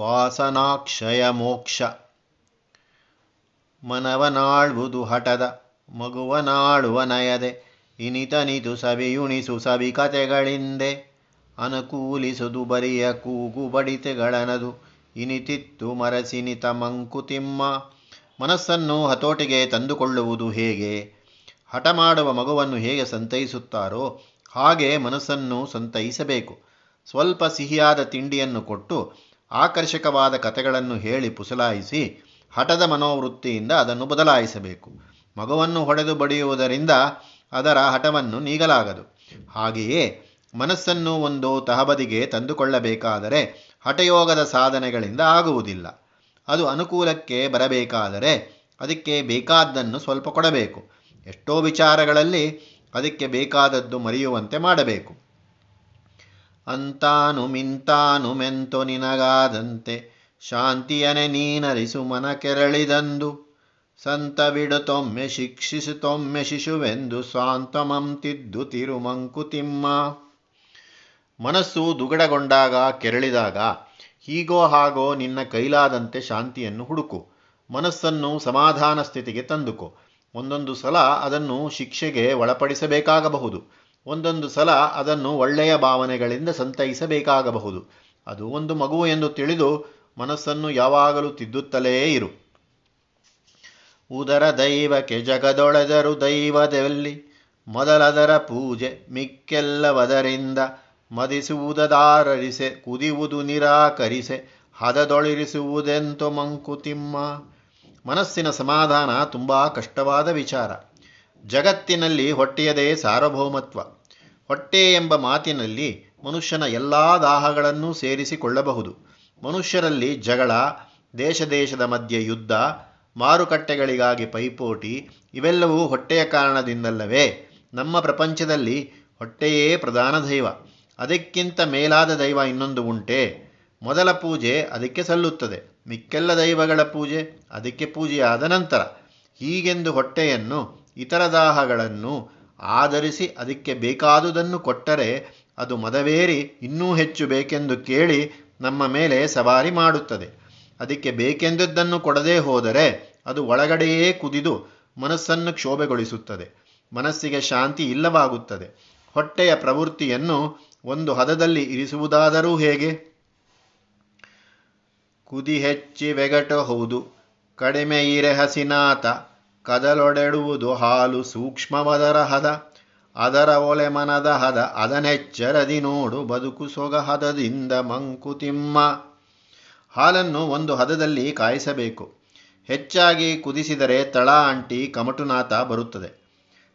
ವಾಸನಾಕ್ಷಯ ಮೋಕ್ಷ ಮನವನಾಳ್ವುದು ಹಠದ, ಮಗುವನಾಳುವ ನಯದೆ ಇನಿತನಿತು ಸವಿಯುಣಿಸು ಸವಿಕತೆಗಳಿಂದೆ, ಅನುಕೂಲಿಸುದು ಬರಿಯ ಕೂಗು ಬಡಿತೆಗಳನದು, ಇನಿತಿತ್ತು ಮರಸಿನಿತ ಮಂಕುತಿಮ್ಮ. ಮನಸ್ಸನ್ನು ಹತೋಟಿಗೆ ತಂದುಕೊಳ್ಳುವುದು ಹೇಗೆ? ಹಠ ಮಾಡುವ ಮಗುವನ್ನು ಹೇಗೆ ಸಂತೈಸುತ್ತಾರೋ, ಹಾಗೆ ಮನಸ್ಸನ್ನು ಸಂತೈಸಬೇಕು. ಸ್ವಲ್ಪ ಸಿಹಿಯಾದ ತಿಂಡಿಯನ್ನು ಕೊಟ್ಟು ಆಕರ್ಷಕವಾದ ಕಥೆಗಳನ್ನು ಹೇಳಿ ಪುಸಲಾಯಿಸಿ ಹಠದ ಮನೋವೃತ್ತಿಯಿಂದ ಅದನ್ನು ಬದಲಾಯಿಸಬೇಕು. ಮಗುವನ್ನು ಹೊಡೆದು ಬಡಿಯುವುದರಿಂದ ಅದರ ಹಠವನ್ನು ನೀಗಲಾಗದು. ಹಾಗೆಯೇ ಮನಸ್ಸನ್ನು ಒಂದು ತಹಬದಿಗೆ ತಂದುಕೊಳ್ಳಬೇಕಾದರೆ ಹಠಯೋಗದ ಸಾಧನೆಗಳಿಂದ ಆಗುವುದಿಲ್ಲ. ಅದು ಅನುಕೂಲಕ್ಕೆ ಬರಬೇಕಾದರೆ ಅದಕ್ಕೆ ಬೇಕಾದ್ದನ್ನು ಸ್ವಲ್ಪ ಕೊಡಬೇಕು. ಎಷ್ಟೋ ವಿಚಾರಗಳಲ್ಲಿ ಅದಕ್ಕೆ ಬೇಕಾದದ್ದು ಮರೆಯುವಂತೆ ಮಾಡಬೇಕು. ಅಂತಾನು ಮಿಂತಾನು ಮೆಂತು ನಿನಗಾದಂತೆ ಶಾಂತಿಯನೆ ನೀನರಿಸು ಮನ ಕೆರಳಿದಂದು ಶಿಕ್ಷಿಸು ತೊಮ್ಮೆ ಶಿಶುವೆಂದು ಸ್ವಾಂತಮಂ ತಿದ್ದು ತಿರುಮಂಕುತಿಮ್ಮ ಮನಸ್ಸು ದುಗಡಗೊಂಡಾಗ ಕೆರಳಿದಾಗ ಹೀಗೋ ಹಾಗೋ ನಿನ್ನ ಕೈಲಾದಂತೆ ಶಾಂತಿಯನ್ನು ಹುಡುಕು. ಮನಸ್ಸನ್ನು ಸಮಾಧಾನ ಸ್ಥಿತಿಗೆ ತಂದುಕೋ. ಒಂದೊಂದು ಸಲ ಅದನ್ನು ಶಿಕ್ಷೆಗೆ ಒಳಪಡಿಸಬೇಕಾಗಬಹುದು. ಒಂದೊಂದು ಸಲ ಅದನ್ನು ಒಳ್ಳೆಯ ಭಾವನೆಗಳಿಂದ ಸಂತೈಸಬೇಕಾಗಬಹುದು. ಅದು ಒಂದು ಮಗು ಎಂದು ತಿಳಿದು ಮನಸ್ಸನ್ನು ಯಾವಾಗಲೂ ತಿದ್ದುತ್ತಲೇ ಇರು. ಉದರ ದೈವಕ್ಕೆ ಜಗದೊಳೆದರು ದೈವದಲ್ಲಿ. ಮೊದಲದರ ಪೂಜೆ ಮಿಕ್ಕೆಲ್ಲವದರಿಂದ. ಮದಿಸುವುದದಾರರಿಸೆ, ಕುದಿಯುವುದು ನಿರಾಕರಿಸೆ, ಹದದೊಳಿರಿಸುವುದೆಂತು ಮಂಕುತಿಮ್ಮ. ಮನಸ್ಸಿನ ಸಮಾಧಾನ ತುಂಬ ಕಷ್ಟವಾದ ವಿಚಾರ. ಜಗತ್ತಿನಲ್ಲಿ ಹೊಟ್ಟೆಯದೇ ಸಾರ್ವಭೌಮತ್ವ. ಹೊಟ್ಟೆ ಎಂಬ ಮಾತಿನಲ್ಲಿ ಮನುಷ್ಯನ ಎಲ್ಲ ದಾಹಗಳನ್ನೂ ಸೇರಿಸಿಕೊಳ್ಳಬಹುದು. ಮನುಷ್ಯರಲ್ಲಿ ಜಗಳ ದೇಶ ದೇಶದ ಮಧ್ಯೆ ಯುದ್ಧ, ಮಾರುಕಟ್ಟೆಗಳಿಗಾಗಿ ಪೈಪೋಟಿ, ಇವೆಲ್ಲವೂ ಹೊಟ್ಟೆಯ ಕಾರಣದಿಂದಲ್ಲವೇ. ನಮ್ಮ ಪ್ರಪಂಚದಲ್ಲಿ ಹೊಟ್ಟೆಯೇ ಪ್ರಧಾನ ದೈವ. ಅದಕ್ಕಿಂತ ಮೇಲಾದ ದೈವ ಇನ್ನೊಂದು ಉಂಟೆ. ಮೊದಲ ಪೂಜೆ ಅದಕ್ಕೆ ಸಲ್ಲುತ್ತದೆ. ಮಿಕ್ಕೆಲ್ಲ ದೈವಗಳ ಪೂಜೆ ಅದಕ್ಕೆ ಪೂಜೆಯಾದ ನಂತರ. ಹೀಗೆಂದು ಹೊಟ್ಟೆಯನ್ನು ಇತರ ದಾಹಗಳನ್ನು ಆಧರಿಸಿ ಅದಕ್ಕೆ ಬೇಕಾದುದನ್ನು ಕೊಟ್ಟರೆ ಅದು ಮದವೇರಿ ಇನ್ನೂ ಹೆಚ್ಚು ಬೇಕೆಂದು ಕೇಳಿ ನಮ್ಮ ಮೇಲೆ ಸವಾರಿ ಮಾಡುತ್ತದೆ. ಅದಕ್ಕೆ ಬೇಕೆಂದದ್ದನ್ನು ಕೊಡದೇ ಹೋದರೆ ಅದು ಒಳಗಡೆಯೇ ಕುದಿದು ಮನಸ್ಸನ್ನು ಕ್ಷೋಭೆಗೊಳಿಸುತ್ತದೆ. ಮನಸ್ಸಿಗೆ ಶಾಂತಿ ಇಲ್ಲವಾಗುತ್ತದೆ. ಹೊಟ್ಟೆಯ ಪ್ರವೃತ್ತಿಯನ್ನು ಒಂದು ಹದದಲ್ಲಿ ಇರಿಸುವುದಾದರೂ ಹೇಗೆ? ಕುದಿ ಹೆಚ್ಚಿ ವೆಗಟ ಹೌದು. ಕಡಿಮೆ ಇರೆ ಹಸಿನಾತ ಕದಲೊಡೆಡುವುದು ಹಾಲು ಸೂಕ್ಷ್ಮವದರ ಹದ. ಅದರ ಒಲೆ ಮನದ ಹದ, ಅದನೆಚ್ಚರದಿ ನೋಡು ಬದುಕು ಸೊಗ ಹದದಿಂದ ಮಂಕುತಿಮ್ಮ ಹಾಲನ್ನು ಒಂದು ಹದದಲ್ಲಿ ಕಾಯಿಸಬೇಕು. ಹೆಚ್ಚಾಗಿ ಕುದಿಸಿದರೆ ತಳ ಅಂಟಿ ಕಮಟುನಾಥ ಬರುತ್ತದೆ.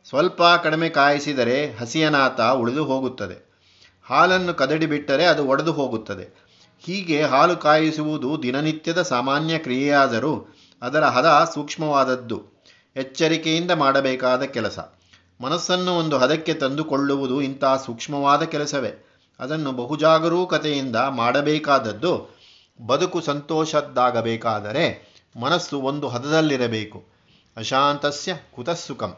ಸ್ವಲ್ಪ ಕಡಿಮೆ ಕಾಯಿಸಿದರೆ ಹಸಿಯನಾಥ ಉಳಿದು ಹೋಗುತ್ತದೆ. ಹಾಲನ್ನು ಕದಡಿಬಿಟ್ಟರೆ ಅದು ಒಡೆದು ಹೋಗುತ್ತದೆ. ಹೀಗೆ ಹಾಲು ಕಾಯಿಸುವುದು ದಿನನಿತ್ಯದ ಸಾಮಾನ್ಯ ಕ್ರಿಯೆಯಾದರೂ ಅದರ ಹದ ಸೂಕ್ಷ್ಮವಾದದ್ದು. ಎಚ್ಚರಿಕೆಯಿಂದ ಮಾಡಬೇಕಾದ ಕೆಲಸ. ಮನಸ್ಸನ್ನು ಒಂದು ಹದಕ್ಕೆ ತಂದುಕೊಳ್ಳುವುದು ಇಂತಹ ಸೂಕ್ಷ್ಮವಾದ ಕೆಲಸವೇ. ಅದನ್ನು ಬಹುಜಾಗರೂಕತೆಯಿಂದ ಮಾಡಬೇಕಾದದ್ದು ಬದುಕು ಸಂತೋಷದ್ದಾಗಬೇಕಾದರೆ ಮನಸ್ಸು ಒಂದು ಹದದಲ್ಲಿರಬೇಕು. ಅಶಾಂತಸ್ಯ ಕುತಃಸುಖಂ.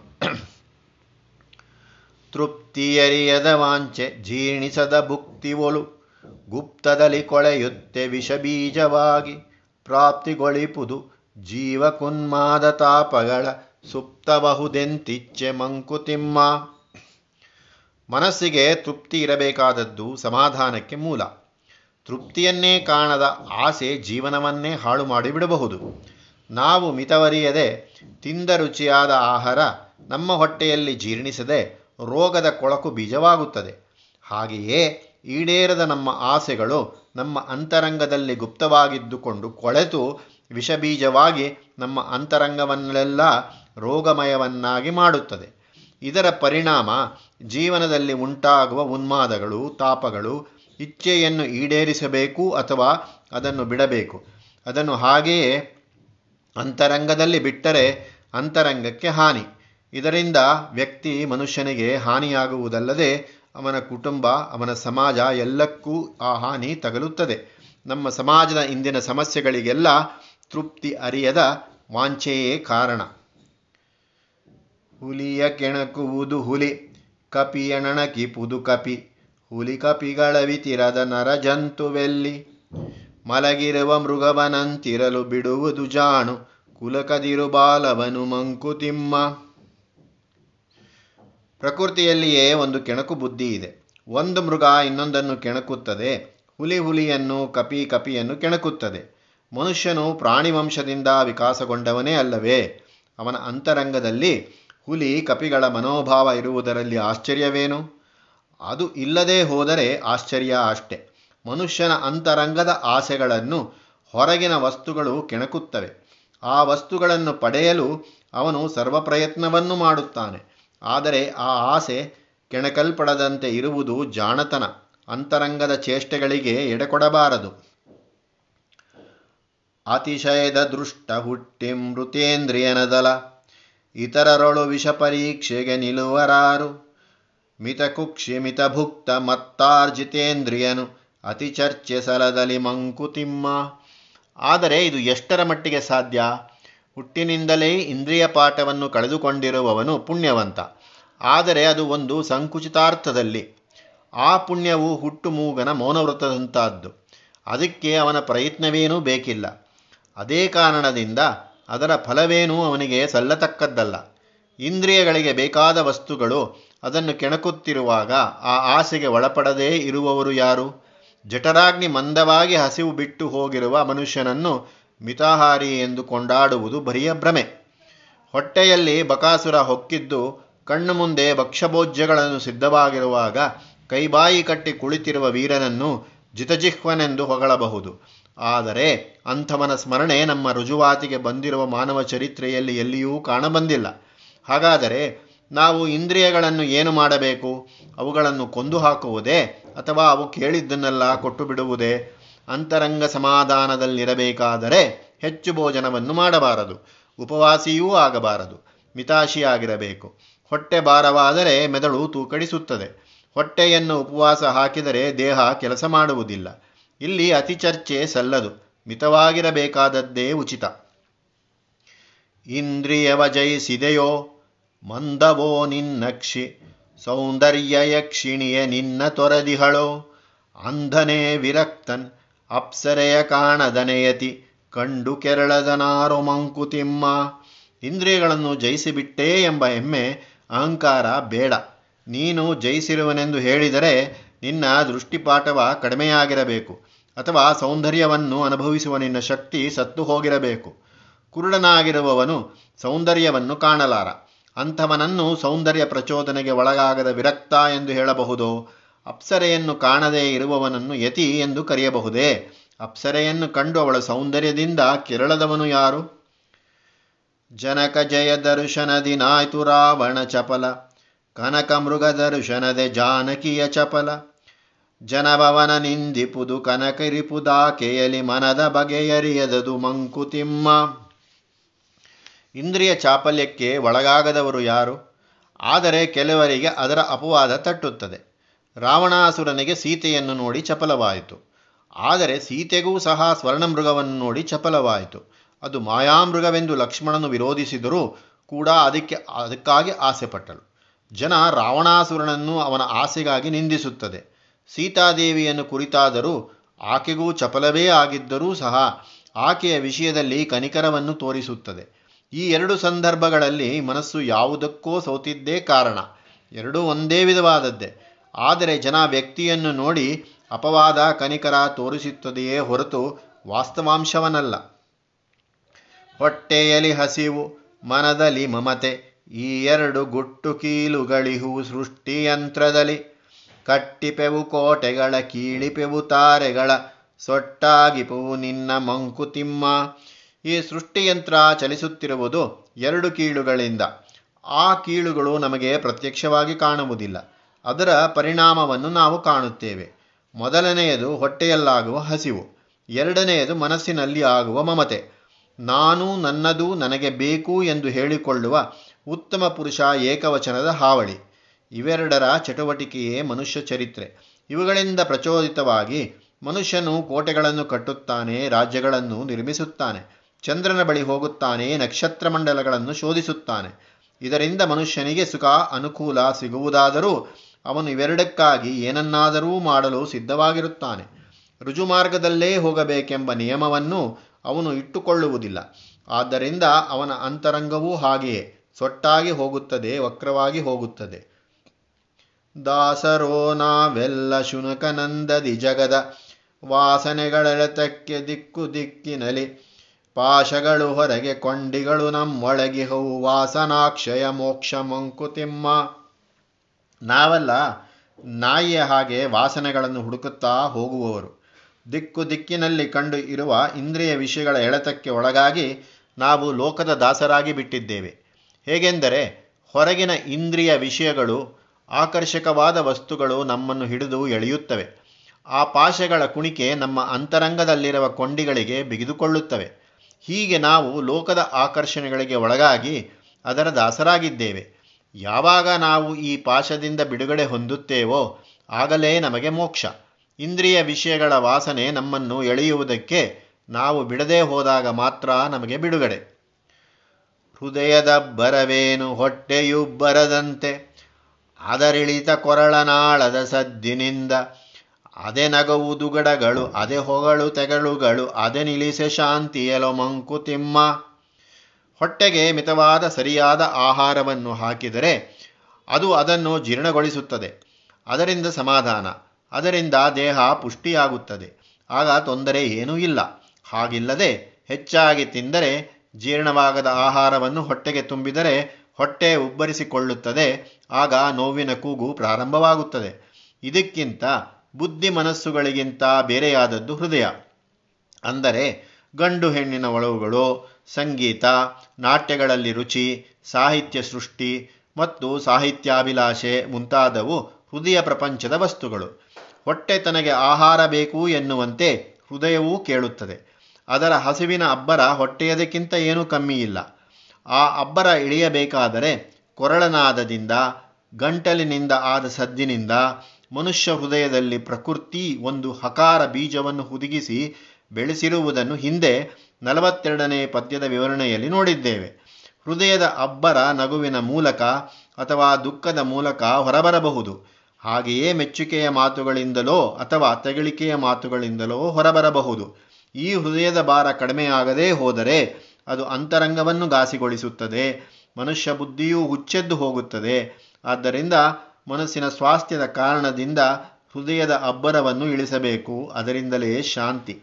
ತೃಪ್ತಿಯರಿಯದ ವಾಂಚೆ ಜೀರ್ಣಿಸದ ಭುಕ್ತಿವೊಳು ಗುಪ್ತದಲ್ಲಿ ಕೊಳೆಯುತ್ತೆ ವಿಷಬೀಜವಾಗಿ ಪ್ರಾಪ್ತಿಗೊಳಿಪುದು ಜೀವಕುನ್ಮಾದ ತಾಪಗಳ ಸುಪ್ತಬಹುದೆಂತಿಚ್ಚೆ ಮಂಕುತಿಮ್ಮ. ಮನಸ್ಸಿಗೆ ತೃಪ್ತಿ ಇರಬೇಕಾದದ್ದು ಸಮಾಧಾನಕ್ಕೆ ಮೂಲ. ತೃಪ್ತಿಯನ್ನೇ ಕಾಣದ ಆಸೆ ಜೀವನವನ್ನೇ ಹಾಳು ಮಾಡಿಬಿಡಬಹುದು. ನಾವು ಮಿತವರಿಯದೆ, ತಿಂದ ರುಚಿಯಾದ ಆಹಾರ ನಮ್ಮ ಹೊಟ್ಟೆಯಲ್ಲಿ ಜೀರ್ಣಿಸದೆ ರೋಗದ ಕೊಳಕು ಬೀಜವಾಗುತ್ತದೆ. ಹಾಗೆಯೇ ಈಡೇರದ ನಮ್ಮ ಆಸೆಗಳು ನಮ್ಮ ಅಂತರಂಗದಲ್ಲಿ ಗುಪ್ತವಾಗಿದ್ದುಕೊಂಡು ಕೊಳೆತು ವಿಷಬೀಜವಾಗಿ ನಮ್ಮ ಅಂತರಂಗವನ್ನೆಲ್ಲ ರೋಗಮಯವನ್ನಾಗಿ ಮಾಡುತ್ತದೆ. ಇದರ ಪರಿಣಾಮ ಜೀವನದಲ್ಲಿ ಉಂಟಾಗುವ ಉನ್ಮಾದಗಳು, ತಾಪಗಳು, ಇಚ್ಛೆಯನ್ನು ಈಡೇರಿಸಬೇಕು ಅಥವಾ ಅದನ್ನು ಬಿಡಬೇಕು. ಅದನ್ನು ಹಾಗೆಯೇ ಅಂತರಂಗದಲ್ಲಿ ಬಿಟ್ಟರೆ ಅಂತರಂಗಕ್ಕೆ ಹಾನಿ. ಇದರಿಂದ ವ್ಯಕ್ತಿ ಮನುಷ್ಯನಿಗೆ ಹಾನಿಯಾಗುವುದಲ್ಲದೆ ಅವನ ಕುಟುಂಬ, ಅವನ ಸಮಾಜ ಎಲ್ಲಕ್ಕೂ ಆ ಹಾನಿ ತಗಲುತ್ತದೆ. ನಮ್ಮ ಸಮಾಜದ ಇಂದಿನ ಸಮಸ್ಯೆಗಳಿಗೆಲ್ಲ ತೃಪ್ತಿ ಅರಿಯದ ವಾಂಛೆಯೇ ಕಾರಣ. ಹುಲಿಯ ಕೆಣಕುವುದು ಹುಲಿ ಕಪಿಯಣಕಿ ಪುದು ಕಪಿ. ಹುಲಿ ಕಪಿಗಳವಿತಿರದ ನರ ಜಂತುವೆಲ್ಲಿ, ಮಲಗಿರುವ ಮೃಗವನಂತಿರಲು ಬಿಡುವುದು ಜಾಣು, ಕುಲಕದಿರು ಬಾಲವನು ಮಂಕುತಿಮ್ಮ ಪ್ರಕೃತಿಯಲ್ಲಿಯೇ ಒಂದು ಕೆಣಕು ಬುದ್ಧಿ ಇದೆ. ಒಂದು ಮೃಗ ಇನ್ನೊಂದನ್ನು ಕೆಣಕುತ್ತದೆ. ಹುಲಿ ಹುಲಿಯನ್ನು, ಕಪಿ ಕಪಿಯನ್ನು ಕೆಣಕುತ್ತದೆ. ಮನುಷ್ಯನು ಪ್ರಾಣಿ ವಂಶದಿಂದ ವಿಕಾಸಗೊಂಡವನೇ ಅಲ್ಲವೇ? ಅವನ ಅಂತರಂಗದಲ್ಲಿ ಹುಲಿ ಕಪಿಗಳ ಮನೋಭಾವ ಇರುವುದರಲ್ಲಿ ಆಶ್ಚರ್ಯವೇನು? ಅದು ಇಲ್ಲದೆ ಹೋದರೆ ಆಶ್ಚರ್ಯ ಅಷ್ಟೆ. ಮನುಷ್ಯನ ಅಂತರಂಗದ ಆಸೆಗಳನ್ನು ಹೊರಗಿನ ವಸ್ತುಗಳು ಕೆಣಕುತ್ತವೆ. ಆ ವಸ್ತುಗಳನ್ನು ಪಡೆಯಲು ಅವನು ಸರ್ವ ಪ್ರಯತ್ನವನ್ನು ಮಾಡುತ್ತಾನೆ. ಆದರೆ ಆ ಆಸೆ ಕೆಣಕಲ್ಪಡದಂತೆ ಇರುವುದು ಜಾಣತನ. ಅಂತರಂಗದ ಚೇಷ್ಟೆಗಳಿಗೆ ಎಡೆಕೊಡಬಾರದು. ಅತಿಶಯದ ದೃಷ್ಟ ಹುಟ್ಟಿ ಮೃತೇಂದ್ರಿಯನದಲ ಇತರರೊಳು ವಿಷ ಪರೀಕ್ಷೆಗೆ ನಿಲುವರಾರು. ಮಿತ ಕುಕ್ಷಿ ಮಿತ ಭುಕ್ತ ಮತ್ತಾರ್ಜಿತೇಂದ್ರಿಯನು ಅತಿ ಚರ್ಚೆ ಸಲದಲ್ಲಿ ಮಂಕುತಿಮ್ಮ. ಆದರೆ ಇದು ಎಷ್ಟರ ಮಟ್ಟಿಗೆ ಸಾಧ್ಯ? ಹುಟ್ಟಿನಿಂದಲೇ ಇಂದ್ರಿಯ ಪಾಠವನ್ನು ಕಳೆದುಕೊಂಡಿರುವವನು ಪುಣ್ಯವಂತ. ಆದರೆ ಅದು ಒಂದು ಸಂಕುಚಿತಾರ್ಥದಲ್ಲಿ. ಆ ಪುಣ್ಯವು ಹುಟ್ಟು ಮೂಗನ ಮೌನವ್ರತದಂತಹದ್ದು ಅದಕ್ಕೆ ಅವನ ಪ್ರಯತ್ನವೇನೂ ಬೇಕಿಲ್ಲ. ಅದೇ ಕಾರಣದಿಂದ ಅದರ ಫಲವೇನೂ ಅವನಿಗೆ ಸಲ್ಲತಕ್ಕದ್ದಲ್ಲ. ಇಂದ್ರಿಯಗಳಿಗೆ ಬೇಕಾದ ವಸ್ತುಗಳು ಅದನ್ನು ಕೆಣಕುತ್ತಿರುವಾಗ ಆ ಆಸೆಗೆ ಒಳಪಡದೇ ಇರುವವರು ಯಾರು? ಜಠರಾಗ್ನಿ ಮಂದವಾಗಿ ಹಸಿವು ಬಿಟ್ಟು ಹೋಗಿರುವ ಮನುಷ್ಯನನ್ನು ಮಿತಾಹಾರಿ ಎಂದು ಕೊಂಡಾಡುವುದು ಬರಿಯ ಭ್ರಮೆ. ಹೊಟ್ಟೆಯಲ್ಲಿ ಬಕಾಸುರ ಹೊಕ್ಕಿದ್ದು ಕಣ್ಣು ಮುಂದೆ ಭಕ್ಷ್ಯಭೋಜ್ಯಗಳನ್ನು ಸಿದ್ಧವಾಗಿರುವಾಗ ಕೈಬಾಯಿ ಕಟ್ಟಿ ಕುಳಿತಿರುವ ವೀರನನ್ನು ಜಿತಜಿಹ್ವನೆಂದು ಹೊಗಳಬಹುದು. ಆದರೆ ಅಂಥವನ ಸ್ಮರಣೆ ನಮ್ಮ ರುಜುವಾತಿಗೆ ಬಂದಿರುವ ಮಾನವ ಚರಿತ್ರೆಯಲ್ಲಿ ಎಲ್ಲಿಯೂ ಕಾಣಬಂದಿಲ್ಲ. ಹಾಗಾದರೆ ನಾವು ಇಂದ್ರಿಯಗಳನ್ನು ಏನು ಮಾಡಬೇಕು? ಅವುಗಳನ್ನು ಕೊಂದು ಹಾಕುವುದೇ ಅಥವಾ ಅವು ಕೇಳಿದ್ದನ್ನೆಲ್ಲ ಕೊಟ್ಟು ಬಿಡುವುದೇ ಅಂತರಂಗ ಸಮಾಧಾನದಲ್ಲಿರಬೇಕಾದರೆ ಹೆಚ್ಚು ಭೋಜನವನ್ನು ಮಾಡಬಾರದು. ಉಪವಾಸಿಯೂ ಆಗಬಾರದು. ಮಿತಾಶಿಯಾಗಿರಬೇಕು. ಹೊಟ್ಟೆ ಭಾರವಾದರೆ ಮೆದಳು ತೂಕಡಿಸುತ್ತದೆ. ಹೊಟ್ಟೆಯನ್ನು ಉಪವಾಸ ಹಾಕಿದರೆ ದೇಹ ಕೆಲಸ ಮಾಡುವುದಿಲ್ಲ. ಇಲ್ಲಿ ಅತಿ ಚರ್ಚೆ ಸಲ್ಲದು. ಮಿತವಾಗಿರಬೇಕಾದದ್ದೇ ಉಚಿತ. ಇಂದ್ರಿಯವ ಜಯಿಸಿದೆಯೋ ಮಂದವೋ ನಿನ್ನಕ್ಷಿ, ಸೌಂದರ್ಯ ಯಕ್ಷಿಣಿಯ ನಿನ್ನ ತೊರದಿಹಳೋ. ಅಂಧನೇ ವಿರಕ್ತನ್, ಅಪ್ಸರೆಯ ಕಾಣದನೆಯತಿ ಕಂಡು ಕೆರಳದನಾರು ಮಂಕುತಿಮ್ಮ. ಇಂದ್ರಿಯಗಳನ್ನು ಜಯಿಸಿಬಿಟ್ಟೇ ಎಂಬ ಹೆಮ್ಮೆ, ಅಹಂಕಾರ ಬೇಡ. ನೀನು ಜಯಿಸಿರುವನೆಂದು ಹೇಳಿದರೆ ನಿನ್ನ ದೃಷ್ಟಿಪಾಠವ ಕಡಿಮೆಯಾಗಿರಬೇಕು. ಅಥವಾ ಸೌಂದರ್ಯವನ್ನು ಅನುಭವಿಸುವ ನಿನ್ನ ಶಕ್ತಿ ಸತ್ತು ಹೋಗಿರಬೇಕು. ಕುರುಡನಾಗಿರುವವನು ಸೌಂದರ್ಯವನ್ನು ಕಾಣಲಾರ. ಅಂಥವನನ್ನು ಸೌಂದರ್ಯ ಪ್ರಚೋದನೆಗೆ ಒಳಗಾಗದ ವಿರಕ್ತ ಎಂದು ಹೇಳಬಹುದೋ? ಅಪ್ಸರೆಯನ್ನು ಕಾಣದೇ ಇರುವವನನ್ನು ಯತಿ ಎಂದು ಕರೆಯಬಹುದೇ? ಅಪ್ಸರೆಯನ್ನು ಕಂಡು ಅವಳ ಸೌಂದರ್ಯದಿಂದ ಕೆರಳದವನು ಯಾರು? ಜನಕ ಜಯ ದರ್ಶನ ನಾಯ್ತು ರಾವಣ ಚಪಲ. ಕನಕ ಮೃಗ ದರ್ಶನದೆ ಜಾನಕಿಯ ಚಪಲ. ಜನಭವನ ನಿಂದಿಪುದು ಕನಕರಿಪುದಾಕೆಯಲಿ ಮನದ ಬಗೆಯರಿಯದದು ಮಂಕುತಿಮ್ಮ. ಇಂದ್ರಿಯ ಚಾಪಲ್ಯಕ್ಕೆ ಒಳಗಾಗದವರು ಯಾರು? ಆದರೆ ಕೆಲವರಿಗೆ ಅದರ ಅಪವಾದ ತಟ್ಟುತ್ತದೆ. ರಾವಣಾಸುರನಿಗೆ ಸೀತೆಯನ್ನು ನೋಡಿ ಚಪಲವಾಯಿತು. ಆದರೆ ಸೀತೆಗೂ ಸಹ ಸ್ವರ್ಣಮೃಗವನ್ನು ನೋಡಿ ಚಪಲವಾಯಿತು. ಅದು ಮಾಯಾಮೃಗವೆಂದು ಲಕ್ಷ್ಮಣನು ವಿರೋಧಿಸಿದರೂ ಕೂಡ ಅದಕ್ಕೆ, ಅದಕ್ಕಾಗಿ ಆಸೆಪಟ್ಟಳು. ಜನ ರಾವಣಾಸುರನನ್ನು ಅವನ ಆಸೆಗಾಗಿ ನಿಂದಿಸುತ್ತದೆ. ಸೀತಾದೇವಿಯನ್ನು ಕುರಿತಾದರೂ ಆಕೆಗೂ ಚಪಲವೇ ಆಗಿದ್ದರೂ ಸಹ ಆಕೆಯ ವಿಷಯದಲ್ಲಿ ಕನಿಕರವನ್ನು ತೋರಿಸುತ್ತದೆ. ಈ ಎರಡು ಸಂದರ್ಭಗಳಲ್ಲಿ ಮನಸ್ಸು ಯಾವುದಕ್ಕೋ ಸೋತಿದ್ದೇ ಕಾರಣ. ಎರಡೂ ಒಂದೇ ವಿಧವಾದದ್ದೇ. ಆದರೆ ಜನ ವ್ಯಕ್ತಿಯನ್ನು ನೋಡಿ ಅಪವಾದ ಕನಿಕರ ತೋರಿಸುತ್ತದೆಯೇ ಹೊರತು ವಾಸ್ತವಾಂಶವನಲ್ಲ. ಹೊಟ್ಟೆಯಲ್ಲಿ ಹಸಿವು, ಮನದಲ್ಲಿ ಮಮತೆ, ಈ ಎರಡು ಗುಟ್ಟು ಕೀಲುಗಳಿಹು ಸೃಷ್ಟಿಯಂತ್ರದಲ್ಲಿ ಕಟ್ಟಿಪೆವು ಕೋಟೆಗಳ, ಕೀಳಿಪೆವು ತಾರೆಗಳ ಸೊಟ್ಟಾಗಿಪುವು ನಿನ್ನ ಮಂಕುತಿಮ್ಮ ಈ ಸೃಷ್ಟಿಯಂತ್ರ ಚಲಿಸುತ್ತಿರುವುದು ಎರಡು ಕೀಳುಗಳಿಂದ. ಆ ಕೀಳುಗಳು ನಮಗೆ ಪ್ರತ್ಯಕ್ಷವಾಗಿ ಕಾಣುವುದಿಲ್ಲ. ಅದರ ಪರಿಣಾಮವನ್ನು ನಾವು ಕಾಣುತ್ತೇವೆ. ಮೊದಲನೆಯದು ಹೊಟ್ಟೆಯಲ್ಲಾಗುವ ಹಸಿವು. ಎರಡನೆಯದು ಮನಸ್ಸಿನಲ್ಲಿ ಆಗುವ ಮಮತೆ. ನಾನು ನನ್ನದು ನನಗೆ ಬೇಕು ಎಂದು ಹೇಳಿಕೊಳ್ಳುವ ಉತ್ತಮ ಪುರುಷ ಏಕವಚನದ ಹಾವಳಿ. ಇವೆರಡರ ಚಟುವಟಿಕೆಯೇ ಮನುಷ್ಯ ಚರಿತ್ರೆ. ಇವುಗಳಿಂದ ಪ್ರಚೋದಿತವಾಗಿ ಮನುಷ್ಯನು ಕೋಟೆಗಳನ್ನು ಕಟ್ಟುತ್ತಾನೆ, ರಾಜ್ಯಗಳನ್ನು ನಿರ್ಮಿಸುತ್ತಾನೆ, ಚಂದ್ರನ ಬಳಿ ಹೋಗುತ್ತಾನೆ, ನಕ್ಷತ್ರ ಮಂಡಲಗಳನ್ನು ಶೋಧಿಸುತ್ತಾನೆ. ಇದರಿಂದ ಮನುಷ್ಯನಿಗೆ ಸುಖ, ಅನುಕೂಲ ಸಿಗುವುದಾದರೂ ಅವನು ಇವೆರಡಕ್ಕಾಗಿ ಏನನ್ನಾದರೂ ಮಾಡಲು ಸಿದ್ಧವಾಗಿರುತ್ತಾನೆ. ರುಜುಮಾರ್ಗದಲ್ಲೇ ಹೋಗಬೇಕೆಂಬ ನಿಯಮವನ್ನು ಅವನು ಇಟ್ಟುಕೊಳ್ಳುವುದಿಲ್ಲ. ಆದ್ದರಿಂದ ಅವನ ಅಂತರಂಗವೂ ಹಾಗೆಯೇ. ಸೊಟ್ಟಾಗಿ ಹೋಗುತ್ತದೆ, ವಕ್ರವಾಗಿ ಹೋಗುತ್ತದೆ. ದಾಸರೋ ನಾವೆಲ್ಲ ಶುನಕನಂದದಿ ಜಗದ. ವಾಸನೆಗಳೆಳೆತಕ್ಕೆ ದಿಕ್ಕು ದಿಕ್ಕಿನಲಿ. ಪಾಶಗಳು ಹೊರಗೆ ಕೊಂಡಿಗಳು ನಮ್ಮೊಳಗಿಹವು ವಾಸನಾಕ್ಷಯ ಮೋಕ್ಷ ಮಂಕುತಿಮ್ಮ. ನಾವೆಲ್ಲ ನಾಯಿಯ ಹಾಗೆ ವಾಸನೆಗಳನ್ನು ಹುಡುಕುತ್ತಾ ಹೋಗುವವರು. ದಿಕ್ಕು ದಿಕ್ಕಿನಲ್ಲಿ ಕಂಡು ಇರುವ ಇಂದ್ರಿಯ ವಿಷಯಗಳ ಎಳೆತಕ್ಕೆ ಒಳಗಾಗಿ ನಾವು ಲೋಕದ ದಾಸರಾಗಿ ಬಿಟ್ಟಿದ್ದೇವೆ. ಹೇಗೆಂದರೆ, ಹೊರಗಿನ ಇಂದ್ರಿಯ ವಿಷಯಗಳು ಆಕರ್ಷಕವಾದ ವಸ್ತುಗಳು ನಮ್ಮನ್ನು ಹಿಡಿದು ಎಳೆಯುತ್ತವೆ. ಆ ಪಾಶಗಳ ಕುಣಿಕೆ ನಮ್ಮ ಅಂತರಂಗದಲ್ಲಿರುವ ಕೊಂಡಿಗಳಿಗೆ ಬಿಗಿದುಕೊಳ್ಳುತ್ತವೆ. ಹೀಗೆ ನಾವು ಲೋಕದ ಆಕರ್ಷಣೆಗಳಿಗೆ ಒಳಗಾಗಿ ಅದರ ದಾಸರಾಗಿದ್ದೇವೆ. ಯಾವಾಗ ನಾವು ಈ ಪಾಶದಿಂದ ಬಿಡುಗಡೆ ಹೊಂದುತ್ತೇವೋ ಆಗಲೇ ನಮಗೆ ಮೋಕ್ಷ. ಇಂದ್ರಿಯ ವಿಷಯಗಳ ವಾಸನೆ ನಮ್ಮನ್ನು ಎಳೆಯುವುದಕ್ಕೆ ನಾವು ಬಿಡದೆ ಹೋದಾಗ ಮಾತ್ರ ನಮಗೆ ಬಿಡುಗಡೆ. ಹೃದಯದ ಬರವೇನು ಹೊಟ್ಟೆಯು ಬರದಂತೆ ಅದರಿಳಿತ ಕೊರಳನಾಳದ ಸದ್ದಿನಿಂದ ಅದೆ ನಗವುದುಗಡಗಳು ಅದೇ ಹೊಗಳು ತೆಗಳುಗಳು, ಅದೆ ನಿಲ್ಲಿಸೆ ಶಾಂತಿಯಲೋ ಮಂಕುತಿಮ್ಮ ಹೊಟ್ಟೆಗೆ ಮಿತವಾದ ಸರಿಯಾದ ಆಹಾರವನ್ನು ಹಾಕಿದರೆ ಅದು ಅದನ್ನು ಜೀರ್ಣಗೊಳಿಸುತ್ತದೆ. ಅದರಿಂದ ಸಮಾಧಾನ, ಅದರಿಂದ ದೇಹ ಪುಷ್ಟಿಯಾಗುತ್ತದೆ. ಆಗ ತೊಂದರೆ ಏನೂ ಇಲ್ಲ. ಹಾಗಿಲ್ಲದೆ ಹೆಚ್ಚಾಗಿ ತಿಂದರೆ ಜೀರ್ಣವಾಗದ ಆಹಾರವನ್ನು ಹೊಟ್ಟೆಗೆ ತುಂಬಿದರೆ ಹೊಟ್ಟೆ ಉಬ್ಬರಿಸಿಕೊಳ್ಳುತ್ತದೆ, ಆಗ ನೋವಿನ ಕೂಗು ಪ್ರಾರಂಭವಾಗುತ್ತದೆ. ಇದಕ್ಕಿಂತ ಬುದ್ಧಿ ಮನಸ್ಸುಗಳಿಗಿಂತ ಬೇರೆಯಾದದ್ದು ಹೃದಯ. ಅಂದರೆ ಗಂಡು ಹೆಣ್ಣಿನ ಒಳವುಗಳು, ಸಂಗೀತ, ನಾಟ್ಯಗಳಲ್ಲಿ ರುಚಿ, ಸಾಹಿತ್ಯ ಸೃಷ್ಟಿ ಮತ್ತು ಸಾಹಿತ್ಯಾಭಿಲಾಷೆ ಮುಂತಾದವು ಹೃದಯ ಪ್ರಪಂಚದ ವಸ್ತುಗಳು. ಹೊಟ್ಟೆ ತನಗೆ ಆಹಾರ ಬೇಕು ಎನ್ನುವಂತೆ ಹೃದಯವೂ ಕೇಳುತ್ತದೆ. ಅದರ ಹಸಿವಿನ ಅಬ್ಬರ ಹೊಟ್ಟೆಯದಕ್ಕಿಂತ ಏನೂ ಕಮ್ಮಿ ಇಲ್ಲ ಆ ಅಬ್ಬರ ಇಳಿಯಬೇಕಾದರೆ ಕೊರಳನಾದದಿಂದ, ಗಂಟಲಿನಿಂದ ಆದ ಸದ್ದಿನಿಂದ ಮನುಷ್ಯ ಹೃದಯದಲ್ಲಿ ಪ್ರಕೃತಿ ಒಂದು ಹಕಾರ ಬೀಜವನ್ನು ಹುದುಗಿಸಿ ಬೆಳೆಸಿರುವುದನ್ನು ಹಿಂದೆ ನಲವತ್ತೆರಡನೇ ಪದ್ಯದ ವಿವರಣೆಯಲ್ಲಿ ನೋಡಿದ್ದೇವೆ. ಹೃದಯದ ಅಬ್ಬರ ನಗುವಿನ ಮೂಲಕ ಅಥವಾ ದುಃಖದ ಮೂಲಕ ಹೊರಬರಬಹುದು. ಹಾಗೆಯೇ ಮೆಚ್ಚುಗೆಯ ಮಾತುಗಳಿಂದಲೋ ಅಥವಾ ತೆಗಳಿಕೆಯ ಮಾತುಗಳಿಂದಲೋ ಹೊರಬರಬಹುದು. ಈ ಹೃದಯದ ಭಾರ ಕಡಿಮೆಯಾಗದೇ ಹೋದರೆ ಅದು ಅಂತರಂಗವನ್ನು ಘಾಸಿಗೊಳಿಸುತ್ತದೆ ಮನುಷ್ಯ ಬುದ್ಧಿಯೂ ಹುಚ್ಚೆದ್ದು ಹೋಗುತ್ತದೆ. ಆದ್ದರಿಂದ ಮನಸ್ಸಿನ ಸ್ವಾಸ್ಥ್ಯದ ಕಾರಣದಿಂದ ಹೃದಯದ ಅಬ್ಬರವನ್ನು ಇಳಿಸಬೇಕು. ಅದರಿಂದಲೇ ಶಾಂತಿ.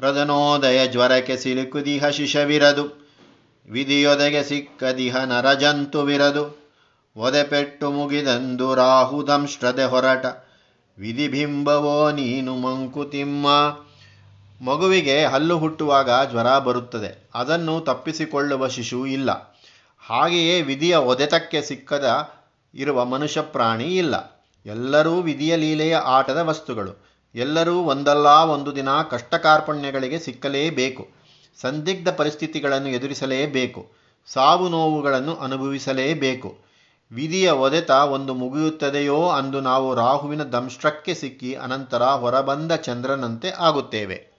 ರದನೋದಯ ಜ್ವರಕ್ಕೆ ಸಿಲುಕುದಿಹ ಶಿಶವಿರದು. ವಿಧಿಯೊದಗೆ ಸಿಕ್ಕದಿಹ ನರಜಂತುವಿರದು ಒದೆಪೆಟ್ಟು ಮುಗಿದಂದು ರಾಹುದಂಶ್ರದೆ ಹೊರಟ. ವಿಧಿಬಿಂಬವೋ ನೀನು ಮಂಕುತಿಮ್ಮ. ಮಗುವಿಗೆ ಹಲ್ಲು ಹುಟ್ಟುವಾಗ ಜ್ವರ ಬರುತ್ತದೆ. ಅದನ್ನು ತಪ್ಪಿಸಿಕೊಳ್ಳುವ ಶಿಶು ಇಲ್ಲ. ಹಾಗೆಯೇ ವಿಧಿಯ ಒದೆತಕ್ಕೆ ಸಿಕ್ಕದ ಇರುವ ಮನುಷ್ಯ ಪ್ರಾಣಿ ಇಲ್ಲ. ಎಲ್ಲರೂ ವಿಧಿಯ ಲೀಲೆಯ ಆಟದ ವಸ್ತುಗಳು. ಎಲ್ಲರೂ ಒಂದಲ್ಲ ಒಂದು ದಿನ ಕಷ್ಟ ಕಾರ್ಪಣ್ಯಗಳಿಗೆ ಸಿಕ್ಕಲೇಬೇಕು. ಸಂದಿಗ್ಧ ಪರಿಸ್ಥಿತಿಗಳನ್ನು ಎದುರಿಸಲೇಬೇಕು. ಸಾವು ನೋವುಗಳನ್ನು ಅನುಭವಿಸಲೇಬೇಕು. ವಿಧಿಯ ಒದೆತ ಒಂದು ಮುಗಿಯುತ್ತದೆಯೋ ಅಂದು ನಾವು ರಾಹುವಿನ ದಂಶ್ರಕ್ಕೆ ಸಿಕ್ಕಿ ಅನಂತರ ಹೊರಬಂದ ಚಂದ್ರನಂತೆ ಆಗುತ್ತೇವೆ.